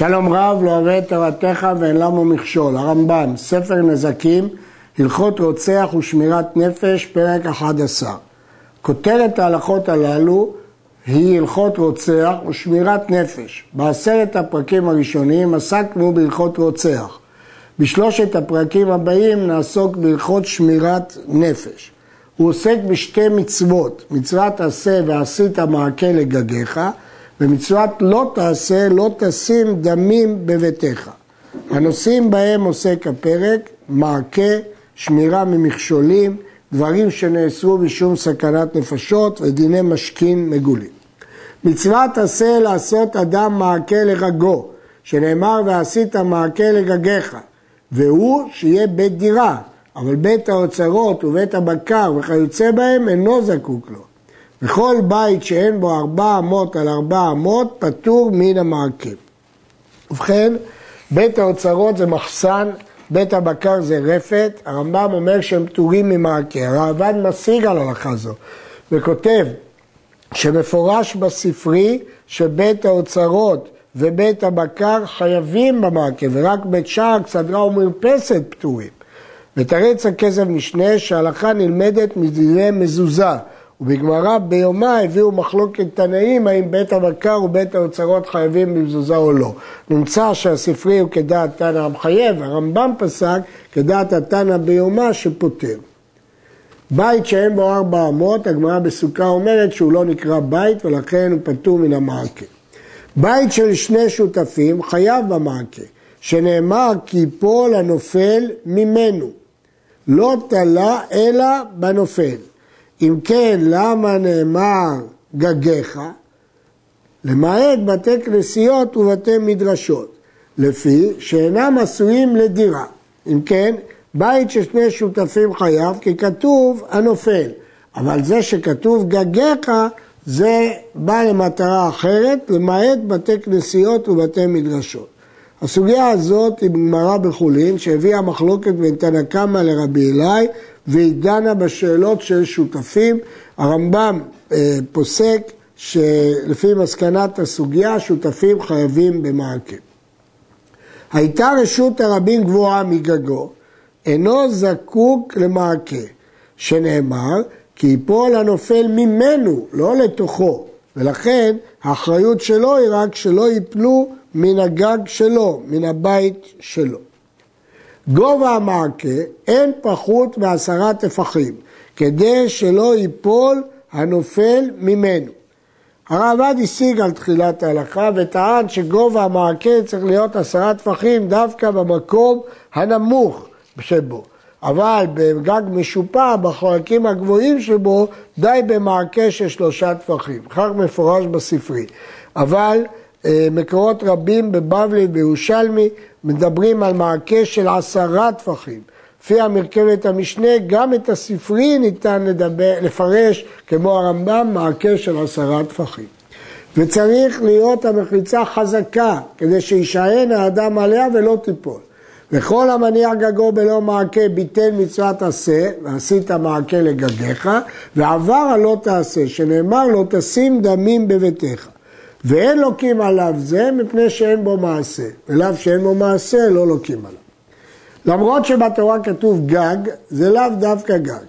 שלום רב לא אוהב את תורתך ואין למה מכשול. הרמב"ם, ספר נזקים, הלכות רוצח ושמירת נפש, פרק 11. כותרת ההלכות הללו היא הלכות רוצח ושמירת נפש. בעשרת הפרקים הראשונים עסקנו בהלכות רוצח. בשלושת הפרקים הבאים נעסוק בהלכות שמירת נפש. הוא עוסק בשתי מצוות, מצוות עשה ועשית מעקה לגגיך, ומצוות לא תעשה, לא תשים דמים בביתך. הנושאים בהם עוסק הפרק, מעקה, שמירה ממכשולים, דברים שנאסרו משום סכנת נפשות ודיני משכין מגולים. מצוות עשה לעשות אדם מעקה לגגו, שנאמר ועשית מעקה לגגיך, והוא שיהיה בית דירה, אבל בית האוצרות ובית הבקר וכיוצא בהם אינו זקוק לו. וכל בית שאין בו ארבע אמות על ארבע אמות פטור מן המעקב. ובכן, בית האוצרות זה מחסן, בית הבקר זה רפת, הרמב"ם אומר שהם פטורים ממעקה. הראב"ד משיג על הלכה זו וכותב שמפורש בספרי שבית האוצרות ובית הבקר חייבים במעקה ורק בית שער, צדרה ומרפסת פטורים. ותרץ הכסף משנה שההלכה נלמדת מדיני מזוזה ובגמרא ביומה הביאו מחלוקת תנאים האם בית הבקר ובית האוצרות חייבים במזוזה או לא. נמצא שהספרי הוא כדעת תנא המחייב, הרמב"ם פסק כדעת התנא ביומה שפוטר. בית שאין בו ארבע אמות, הגמרא בסוכה אומרת שהוא לא נקרא בית ולכן הוא פטור מן המעקה. בית של שני שותפים חייב במעקה, שנאמר כי יפול הנופל ממנו, לא תלה אלא בנופל. אם כן, למה נאמר גגיך? למעט בתי כנסיות ובתי מדרשות, לפי שאינם עשויים לדירה. אם כן, בית של שני שותפים חייב, כי כתוב הנופל. אבל זה שכתוב גגיך, זה בא למטרה אחרת, למעט בתי כנסיות ובתי מדרשות. הסוגיה הזאת היא בגמרא בחולין, שהביאה מחלוקת בין תנא קמא לרבי אלי, והיא דנה בשאלות של שותפים. הרמב"ם אה, פוסק שלפי מסקנת הסוגיה, שותפים חייבים במעקב. הייתה רשות הרבים גבוהה מגגו, אינו זקוק למעקה, שנאמר, כי יפול הנופל ממנו, לא לתוכו, ולכן האחריות שלו היא רק שלא ייפלו מן הגג שלו, מן הבית שלו. גובה המעקה אין פחות מעשרה טפחים, כדי שלא ייפול הנופל ממנו. הרעב"ד השיג על תחילת ההלכה וטען שגובה המעקה צריך להיות עשרה טפחים דווקא במקום הנמוך שבו. אבל בגג משופע, בחלקים הגבוהים שבו, די במעקה של שלושה טפחים. כך מפורש בספרי. אבל מקורות רבים בבבלי ובירושלמי מדברים על מעקה של עשרה טפחים. לפי המרכבת המשנה, גם את הספרי ניתן לדבר, לפרש, כמו הרמב"ם, מעקה של עשרה טפחים. וצריך להיות המחיצה חזקה, כדי שישען האדם עליה ולא תיפול. וכל המניח גגו בלא מעקה ביטל מצוות עשה, ועשית מעקה לגגיך, ועבר הלא תעשה, שנאמר לא תשים דמים בביתך. ואין לוקים עליו זה מפני שאין בו מעשה, ולאו שאין בו מעשה לא לוקים עליו. למרות שבתורה כתוב גג, זה לאו דווקא גג.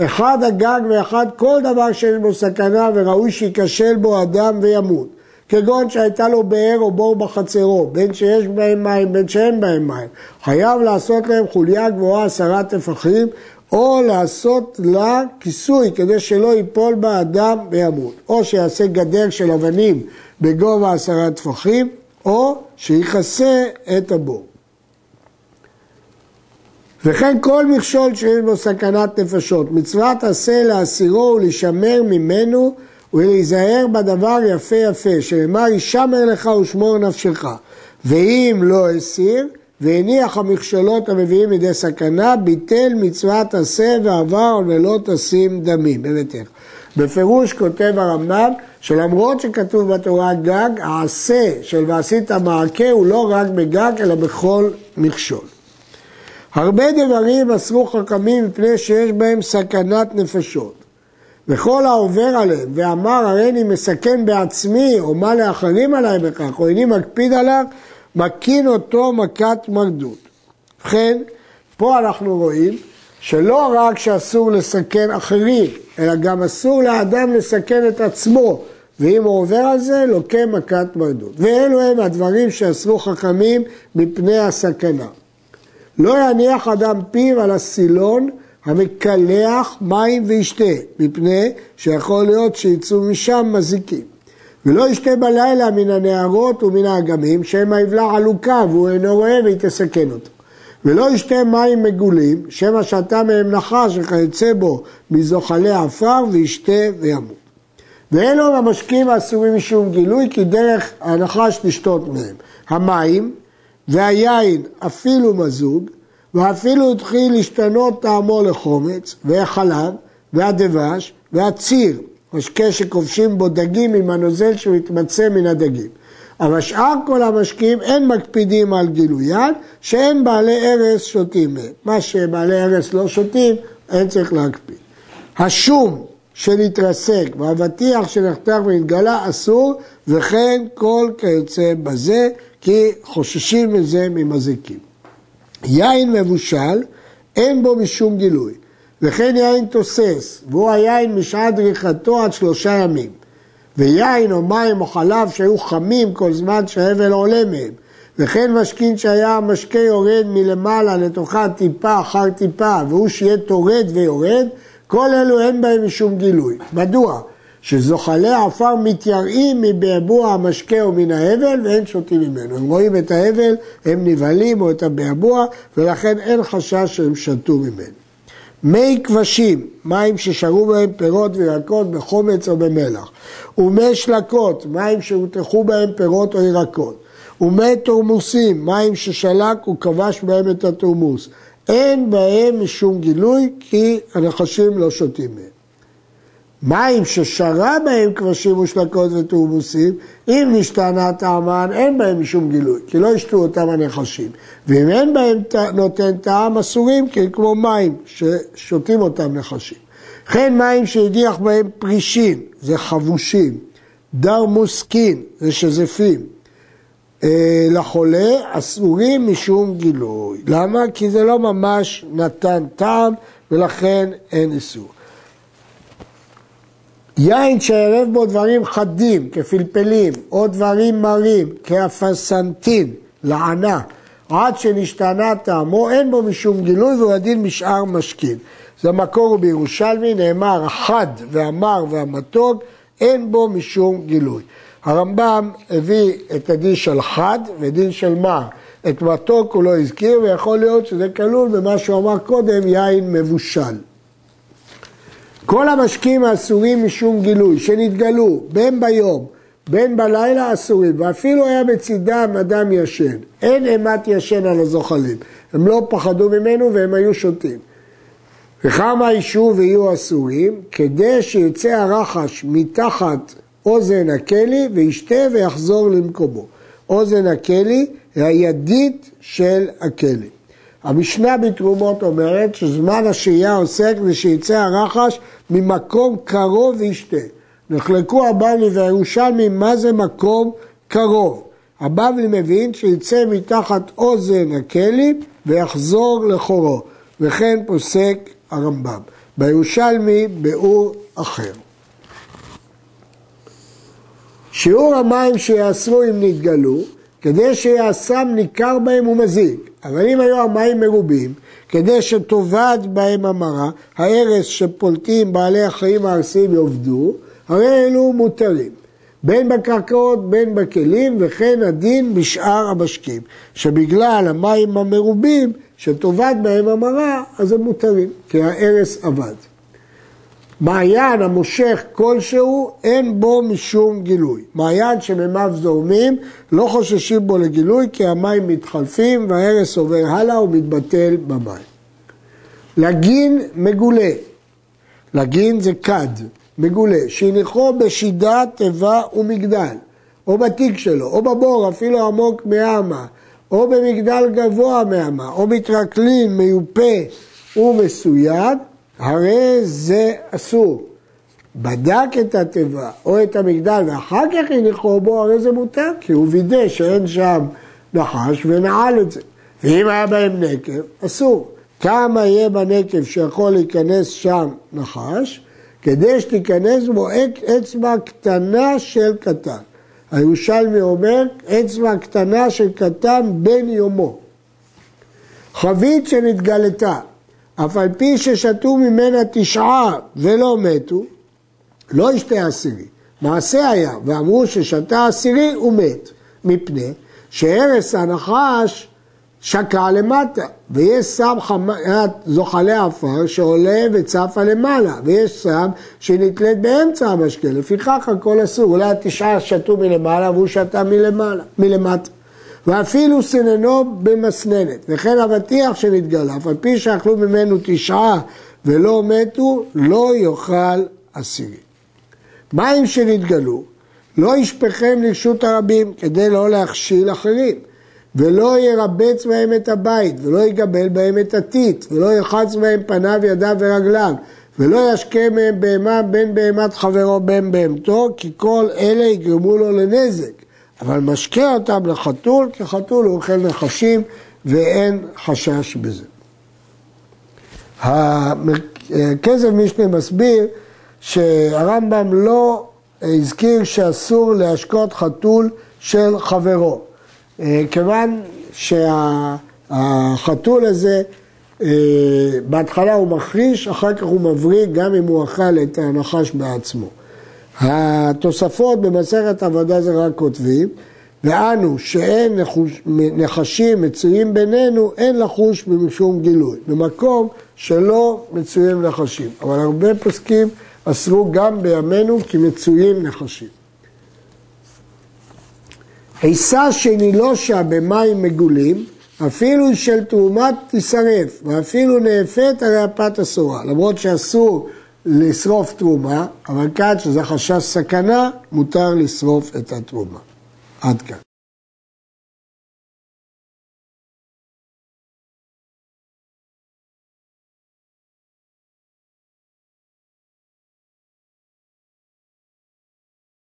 אחד הגג ואחד כל דבר שיש בו סכנה וראוי שייכשל בו אדם וימות. כגון שהייתה לו באר או בור בחצרו, בין שיש בהם מים בין שאין בהם מים. חייב לעשות להם חוליה גבוהה עשרה טפחים, או לעשות לה כיסוי כדי שלא ייפול בה אדם וימות. או שיעשה גדר של אבנים בגובה עשרה טפחים, או שיכסה את הבור. וכן כל מכשול שיש בו סכנת נפשות, מצוות עשה להסירו ולשמר ממנו ולהיזהר בדבר יפה יפה, שנאמר ישמר לך ושמור נפשך. ואם לא הסיר, והניח המכשולות המביאים לידי סכנה, ביטל מצוות עשה ועבר ולא תשים דמים בביתך. בפירוש כותב הרמב"ם שלמרות שכתוב בתורה גג, העשה של ועשית מעקה הוא לא רק בגג אלא בכל מכשול. הרבה דברים אסרו חכמים מפני שיש בהם סכנת נפשות. וכל העובר עליהם ואמר הרי אני מסכן בעצמי או מה לאחרים עליי בכך או איני מקפיד עליו מקין אותו מכת מרדות. ובכן, פה אנחנו רואים שלא רק שאסור לסכן אחרים, אלא גם אסור לאדם לסכן את עצמו, ואם הוא עובר על זה, לוקה מכת מרדות. ואלו הם הדברים שאסרו חכמים מפני הסכנה. לא יניח אדם פיו על הסילון המקלח מים וישתה, מפני שיכול להיות שיצאו משם מזיקים. ולא ישתה בלילה מן הנערות ומן האגמים, שמא יבלע עלוקה והוא אינו רואה והיא תסכן אותו. ולא ישתה מים מגולים, שמא שתה מהם נחש וכיוצא בו מזוחלי עפר וישתה וימות. ואלו המשקים האסורים משום גילוי, כי דרך הנחש לשתות מהם. המים והיין אפילו מזוג, ואפילו התחיל להשתנות טעמו לחומץ, והחלב, והדבש, והציר, משקה שכובשים בו דגים עם הנוזל שמתמצא מן הדגים. אבל שאר כל המשקים אין מקפידים על גילוין, שאין בעלי ארס שותים מהם. מה שבעלי ארס לא שותים, אין צריך להקפיד. השום שנתרסק והאבטיח שנחתך והתגלה אסור, וכן כל כיוצא בזה, כי חוששים מזה ממזיקים. יין מבושל, אין בו משום גילוי, וכן יין תוסס, והוא היין משעת דריכתו עד שלושה ימים. ויין או מים או חלב שהיו חמים כל זמן שהאבל עולה מהם. וכן משכין שהיה המשקה יורד מלמעלה לתוכה טיפה אחר טיפה, והוא שיהיה טורד ויורד, כל אלו אין בהם משום גילוי. מדוע? שזוחלי עפר מתייראים מבעבוע המשקה או מן ההבל ואין שותים ממנו. הם רואים את ההבל, הם נבהלים או את הבעבוע, ולכן אין חשש שהם שתו ממנו. מי כבשים, מים ששרו בהם פירות וירקות בחומץ או במלח. ומי שלקות, מים שהותחו בהם פירות או ירקות. ומי תורמוסים, מים ששלק וכבש בהם את התורמוס. אין בהם משום גילוי כי הנחשים לא שותים מהם. מים ששרה בהם כבשים ושלקות ותורמוסים, אם נשתנה טעמן, אין בהם משום גילוי, כי לא ישתו אותם הנחשים. ואם אין בהם נותן טעם, אסורים, כי כמו מים ששותים אותם נחשים. וכן מים שהדיח בהם פרישים, זה חבושים, דר מוסקין, זה שזפים. אה, לחולה אסורים משום גילוי. למה? כי זה לא ממש נתן טעם ולכן אין איסור. יין שערב בו דברים חדים כפלפלים או דברים מרים כאפסנטין, לענה, עד שנשתנה טעמו, אין בו משום גילוי והוא הדין משאר משכין. זה מקור בירושלמי, נאמר החד והמר והמתוק, אין בו משום גילוי. הרמב"ם הביא את הדין של חד ודין של מר. את מתוק הוא לא הזכיר, ויכול להיות שזה כלול במה שהוא אמר קודם, יין מבושל. כל המשקים האסורים משום גילוי, שנתגלו בין ביום, בין בלילה אסורים, ואפילו היה בצדם אדם ישן. אין אימת ישן על הזוחלים. הם לא פחדו ממנו והם היו שותים. וכמה ישו ויהיו אסורים, כדי שיצא הרחש מתחת אוזן הכלי וישתה ויחזור למקומו. אוזן הכלי היא הידית של הכלי. המשנה בתרומות אומרת שזמן השהייה עוסק ושיצא הרחש ממקום קרוב וישתה. נחלקו הבבלי והירושלמי מה זה מקום קרוב. הבבלי מבין שיצא מתחת אוזן הכלי ויחזור לחורו, וכן פוסק הרמב"ם. בירושלמי ביאור אחר. שיעור המים שיאסרו אם נתגלו, כדי שיעשם ניכר בהם ומזיק. אבל אם היו המים מרובים, כדי שתאבד בהם המרה, ההרס שפולטים בעלי החיים הארסיים יאבדו, הרי אלו מותרים. בין בקרקעות בין בכלים, וכן הדין בשאר המשקים. שבגלל המים המרובים, שתאבד בהם המרה, אז הם מותרים, כי ההרס אבד. מעיין המושך כלשהו, אין בו משום גילוי. מעיין שמימיו זורמים, לא חוששים בו לגילוי, כי המים מתחלפים וההרס עובר הלאה ומתבטל במים. לגין מגולה, לגין זה כד, מגולה, שהניחו בשידה, תיבה ומגדל, או בתיק שלו, או בבור, אפילו עמוק מאמה, או במגדל גבוה מאמה, או מטרקלין מיופה ומסויד, הרי זה אסור. בדק את התיבה או את המגדל ואחר כך הניחו בו, הרי זה מותר, כי הוא וידא שאין שם נחש ונעל את זה. ואם היה בהם נקב, אסור. כמה יהיה בנקב שיכול להיכנס שם נחש, כדי שתיכנס בו אצבע קטנה של קטן. הירושלמי אומר, אצבע קטנה של קטן בן יומו. חבית שנתגלתה, אף על פי ששתו ממנה תשעה ולא מתו, לא ישתה עשירי. מעשה היה, ואמרו ששתה עשירי הוא מת, מפני שהרס הנחש שקע למטה, ויש סם חמת זוחלי עפר שעולה וצפה למעלה, ויש סם שנתלית באמצע המשקה, לפיכך הכל אסור, אולי התשעה שתו מלמעלה והוא שתה מלמעלה, מלמטה. ואפילו סיננו במסננת, וכן אבטיח שנתגלה, אף על פי שאכלו ממנו תשעה ולא מתו, לא יאכל עשירי. מים שנתגלו, לא ישפכם לרשות הרבים, כדי לא להכשיל אחרים. ולא ירבץ בהם את הבית, ולא יגבל בהם את הטיט, ולא ירחץ בהם פניו, ידיו ורגליו, ולא ישקה מהם בהמה בין בהמת חברו בין בהמתו, כי כל אלה יגרמו לו לנזק. אבל משקה אותם לחתול, כי חתול הוא אוכל נחשים, ואין חשש בזה. כסף משנה מסביר שהרמב"ם לא הזכיר שאסור להשקות חתול של חברו. אה, כיוון שהחתול הזה אה, בהתחלה הוא מחריש, אחר כך הוא מבריא גם אם הוא אכל את הנחש בעצמו. התוספות במסכת עבודה זה רק כותבים, ואנו שאין נחוש, נחשים מצויים בינינו, אין לחוש משום גילוי, במקום שלא מצויים נחשים. אבל הרבה פוסקים אסרו גם בימינו כי מצויים נחשים. עיסה שנילושה במים מגולים, אפילו של תרומת תישרף, ואפילו נאפת הרי הפת אסורה. למרות שאסור לשרוף תרומה, אבל כאן שזה חשש סכנה, מותר לשרוף את התרומה. עד כאן.